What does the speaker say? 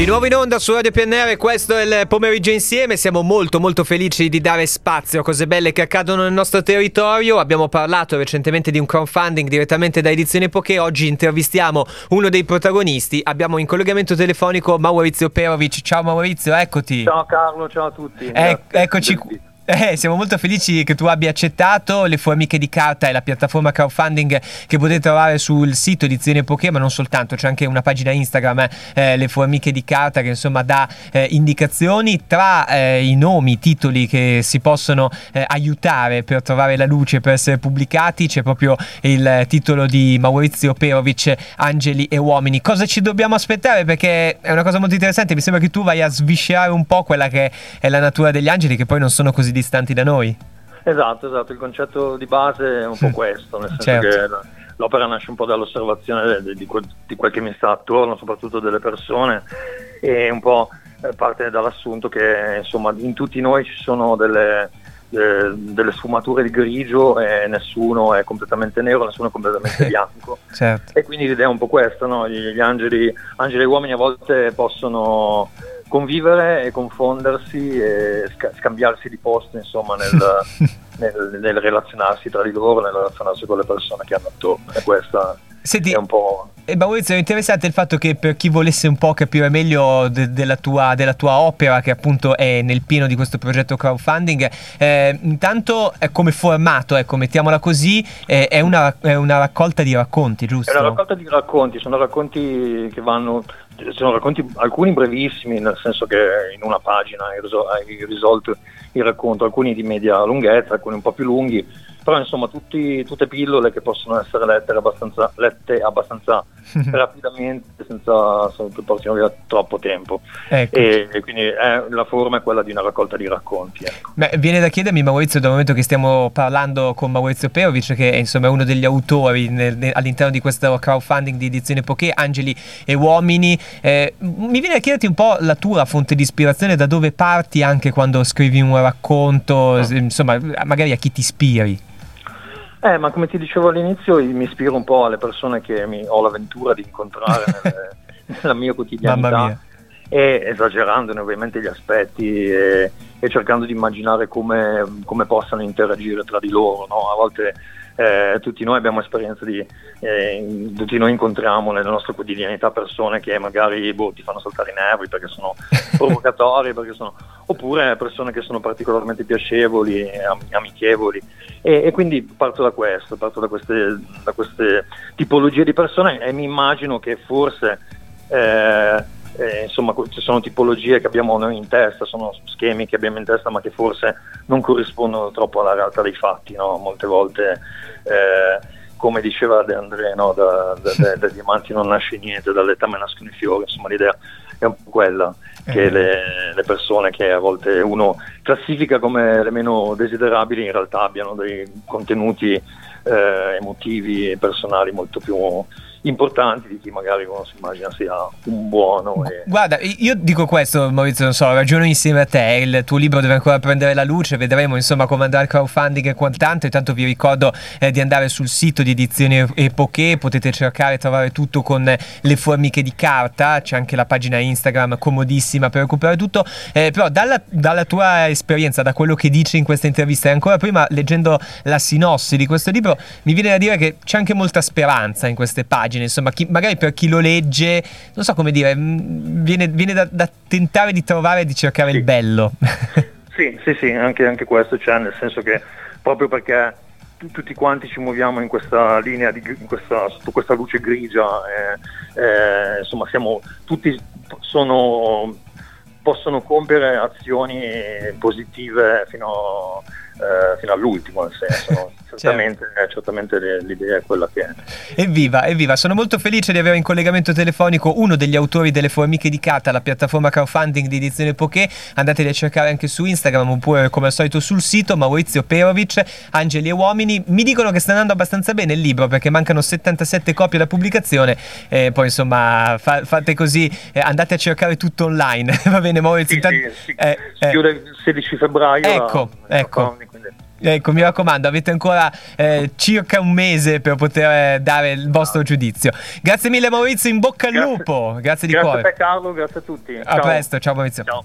Di nuovo in onda su Radio PNR, questo è il pomeriggio insieme, siamo molto molto felici di dare spazio a cose belle che accadono nel nostro territorio, abbiamo parlato recentemente di un crowdfunding direttamente da Edizione Poké, oggi intervistiamo uno dei protagonisti, abbiamo in collegamento telefonico Maurizio Perovic, ciao Maurizio, eccoti. Ciao Carlo, ciao a tutti. Eh, eccoci qui. Eh, siamo molto felici che tu abbia accettato. Le Formiche di Carta è la piattaforma crowdfunding che potete trovare sul sito Edizione Poké, ma non soltanto, c'è anche una pagina Instagram, eh, Le Formiche di Carta, che insomma dà eh, indicazioni tra eh, i nomi, i titoli che si possono eh, aiutare per trovare la luce, per essere pubblicati. C'è proprio il titolo di Maurizio Perovic, Angeli e Uomini. Cosa ci dobbiamo aspettare? Perché è una cosa molto interessante. Mi sembra che tu vai a sviscerare un po' quella che è la natura degli angeli, che poi non sono così distanti da noi. Esatto, esatto, il concetto di base è un po' questo, nel senso certo. che l'opera nasce un po' dall'osservazione di, di, di, quel che mi sta attorno, soprattutto delle persone, e un po' eh, parte dall'assunto che insomma in tutti noi ci sono delle, eh, delle sfumature di grigio e nessuno è completamente nero, nessuno è completamente bianco. certo. E quindi l'idea è un po' questa, no? gli, gli angeli, angeli e uomini a volte possono convivere e confondersi e scambiarsi di posto insomma nel, nel, nel, relazionarsi tra di loro, nel relazionarsi con le persone che hanno attorno. E questa Senti, è un po'... E Maurizio, è interessante il fatto che per chi volesse un po' capire meglio de- della, tua, della, tua, opera, che appunto è nel pieno di questo progetto crowdfunding, eh, intanto è come formato, ecco, mettiamola così, eh, è, una, è, una, raccolta di racconti, giusto? È una raccolta di racconti, sono racconti che vanno, sono racconti alcuni brevissimi, nel senso che in una pagina hai risolto il racconto, alcuni di media lunghezza, alcuni un po' più lunghi però insomma tutti, tutte pillole che possono essere lette abbastanza, lette abbastanza rapidamente senza che portino via troppo tempo ecco. e, e, quindi è, la forma è quella di una raccolta di racconti ecco. Beh, viene da chiedermi Maurizio dal momento che stiamo parlando con Maurizio Perovic che è insomma uno degli autori nel, nel, all'interno di questo crowdfunding di edizione Poké Angeli e Uomini eh, mi viene a chiederti un po' la tua fonte di ispirazione da dove parti anche quando scrivi un racconto oh. insomma magari a chi ti ispiri eh, ma come ti dicevo all'inizio, mi ispiro un po' alle persone che mi, ho l'avventura di incontrare nelle, nella mia quotidianità. E esagerandone ovviamente gli aspetti e, e cercando di immaginare come, come, possano interagire tra di loro. No? A volte eh, tutti noi abbiamo esperienza di, eh, tutti noi incontriamo nella nostra quotidianità persone che magari boh, ti fanno saltare i nervi perché sono provocatori, perché sono, oppure persone che sono particolarmente piacevoli, am- amichevoli. E, e, quindi parto da questo, parto da queste, da queste, tipologie di persone e mi immagino che forse eh, eh, insomma ci sono tipologie che abbiamo noi in testa, sono schemi che abbiamo in testa ma che forse non corrispondono troppo alla realtà dei fatti, no? molte volte eh, come diceva De André, no? da, da, da, dai diamanti non nasce niente, dall'etame nascono i fiori, insomma l'idea è un po' quella, che eh. le, le, persone che a volte uno classifica come le meno desiderabili in realtà abbiano dei contenuti eh, emotivi e personali molto più importanti di chi magari uno si immagina sia un buono. E... Guarda, io dico questo, Maurizio, non so, ragiono insieme a te, il tuo libro deve ancora prendere la luce, vedremo insomma come andrà il crowdfunding e quant'altro, intanto vi ricordo eh, di andare sul sito di Edizioni Epoche, potete cercare e trovare tutto con le formiche di carta, c'è anche la pagina Instagram comodissima per recuperare tutto, eh, però dalla, dalla tua esperienza, da quello che dici in questa intervista e ancora prima leggendo la sinossi di questo libro, mi viene da dire che c'è anche molta speranza in queste pagine pagine, insomma, chi, magari per chi lo legge, non so come dire, mm, viene, viene da, da, tentare di trovare e di cercare sì. il bello. sì, sì, sì, anche, anche questo c'è, nel senso che proprio perché tutti quanti ci muoviamo in questa linea, di, in questa, sotto questa luce grigia, eh, eh, insomma siamo tutti sono, possono compiere azioni positive fino, eh, fino all'ultimo, nel senso. No? Certamente, certo. certamente, l'idea è quella che è. Evviva, evviva, sono molto felice di avere in collegamento telefonico uno degli autori delle Formiche di Cata, la piattaforma crowdfunding di edizione Poké. Andateli a cercare anche su Instagram oppure come al solito sul sito Maurizio Perovic, Angeli e Uomini. Mi dicono che sta andando abbastanza bene il libro perché mancano 77 copie alla pubblicazione. E poi insomma, fa, fate così, eh, andate a cercare tutto online. Va bene, Maurizio? Sì, sì, sì. Eh, si chiude il 16 febbraio. Ecco, ecco. Ecco, mi raccomando, avete ancora eh, circa un mese per poter eh, dare il vostro giudizio. Grazie mille Maurizio, in bocca al grazie, lupo, grazie di grazie cuore. Grazie a te Carlo, grazie a tutti. A ciao. presto, ciao Maurizio. Ciao.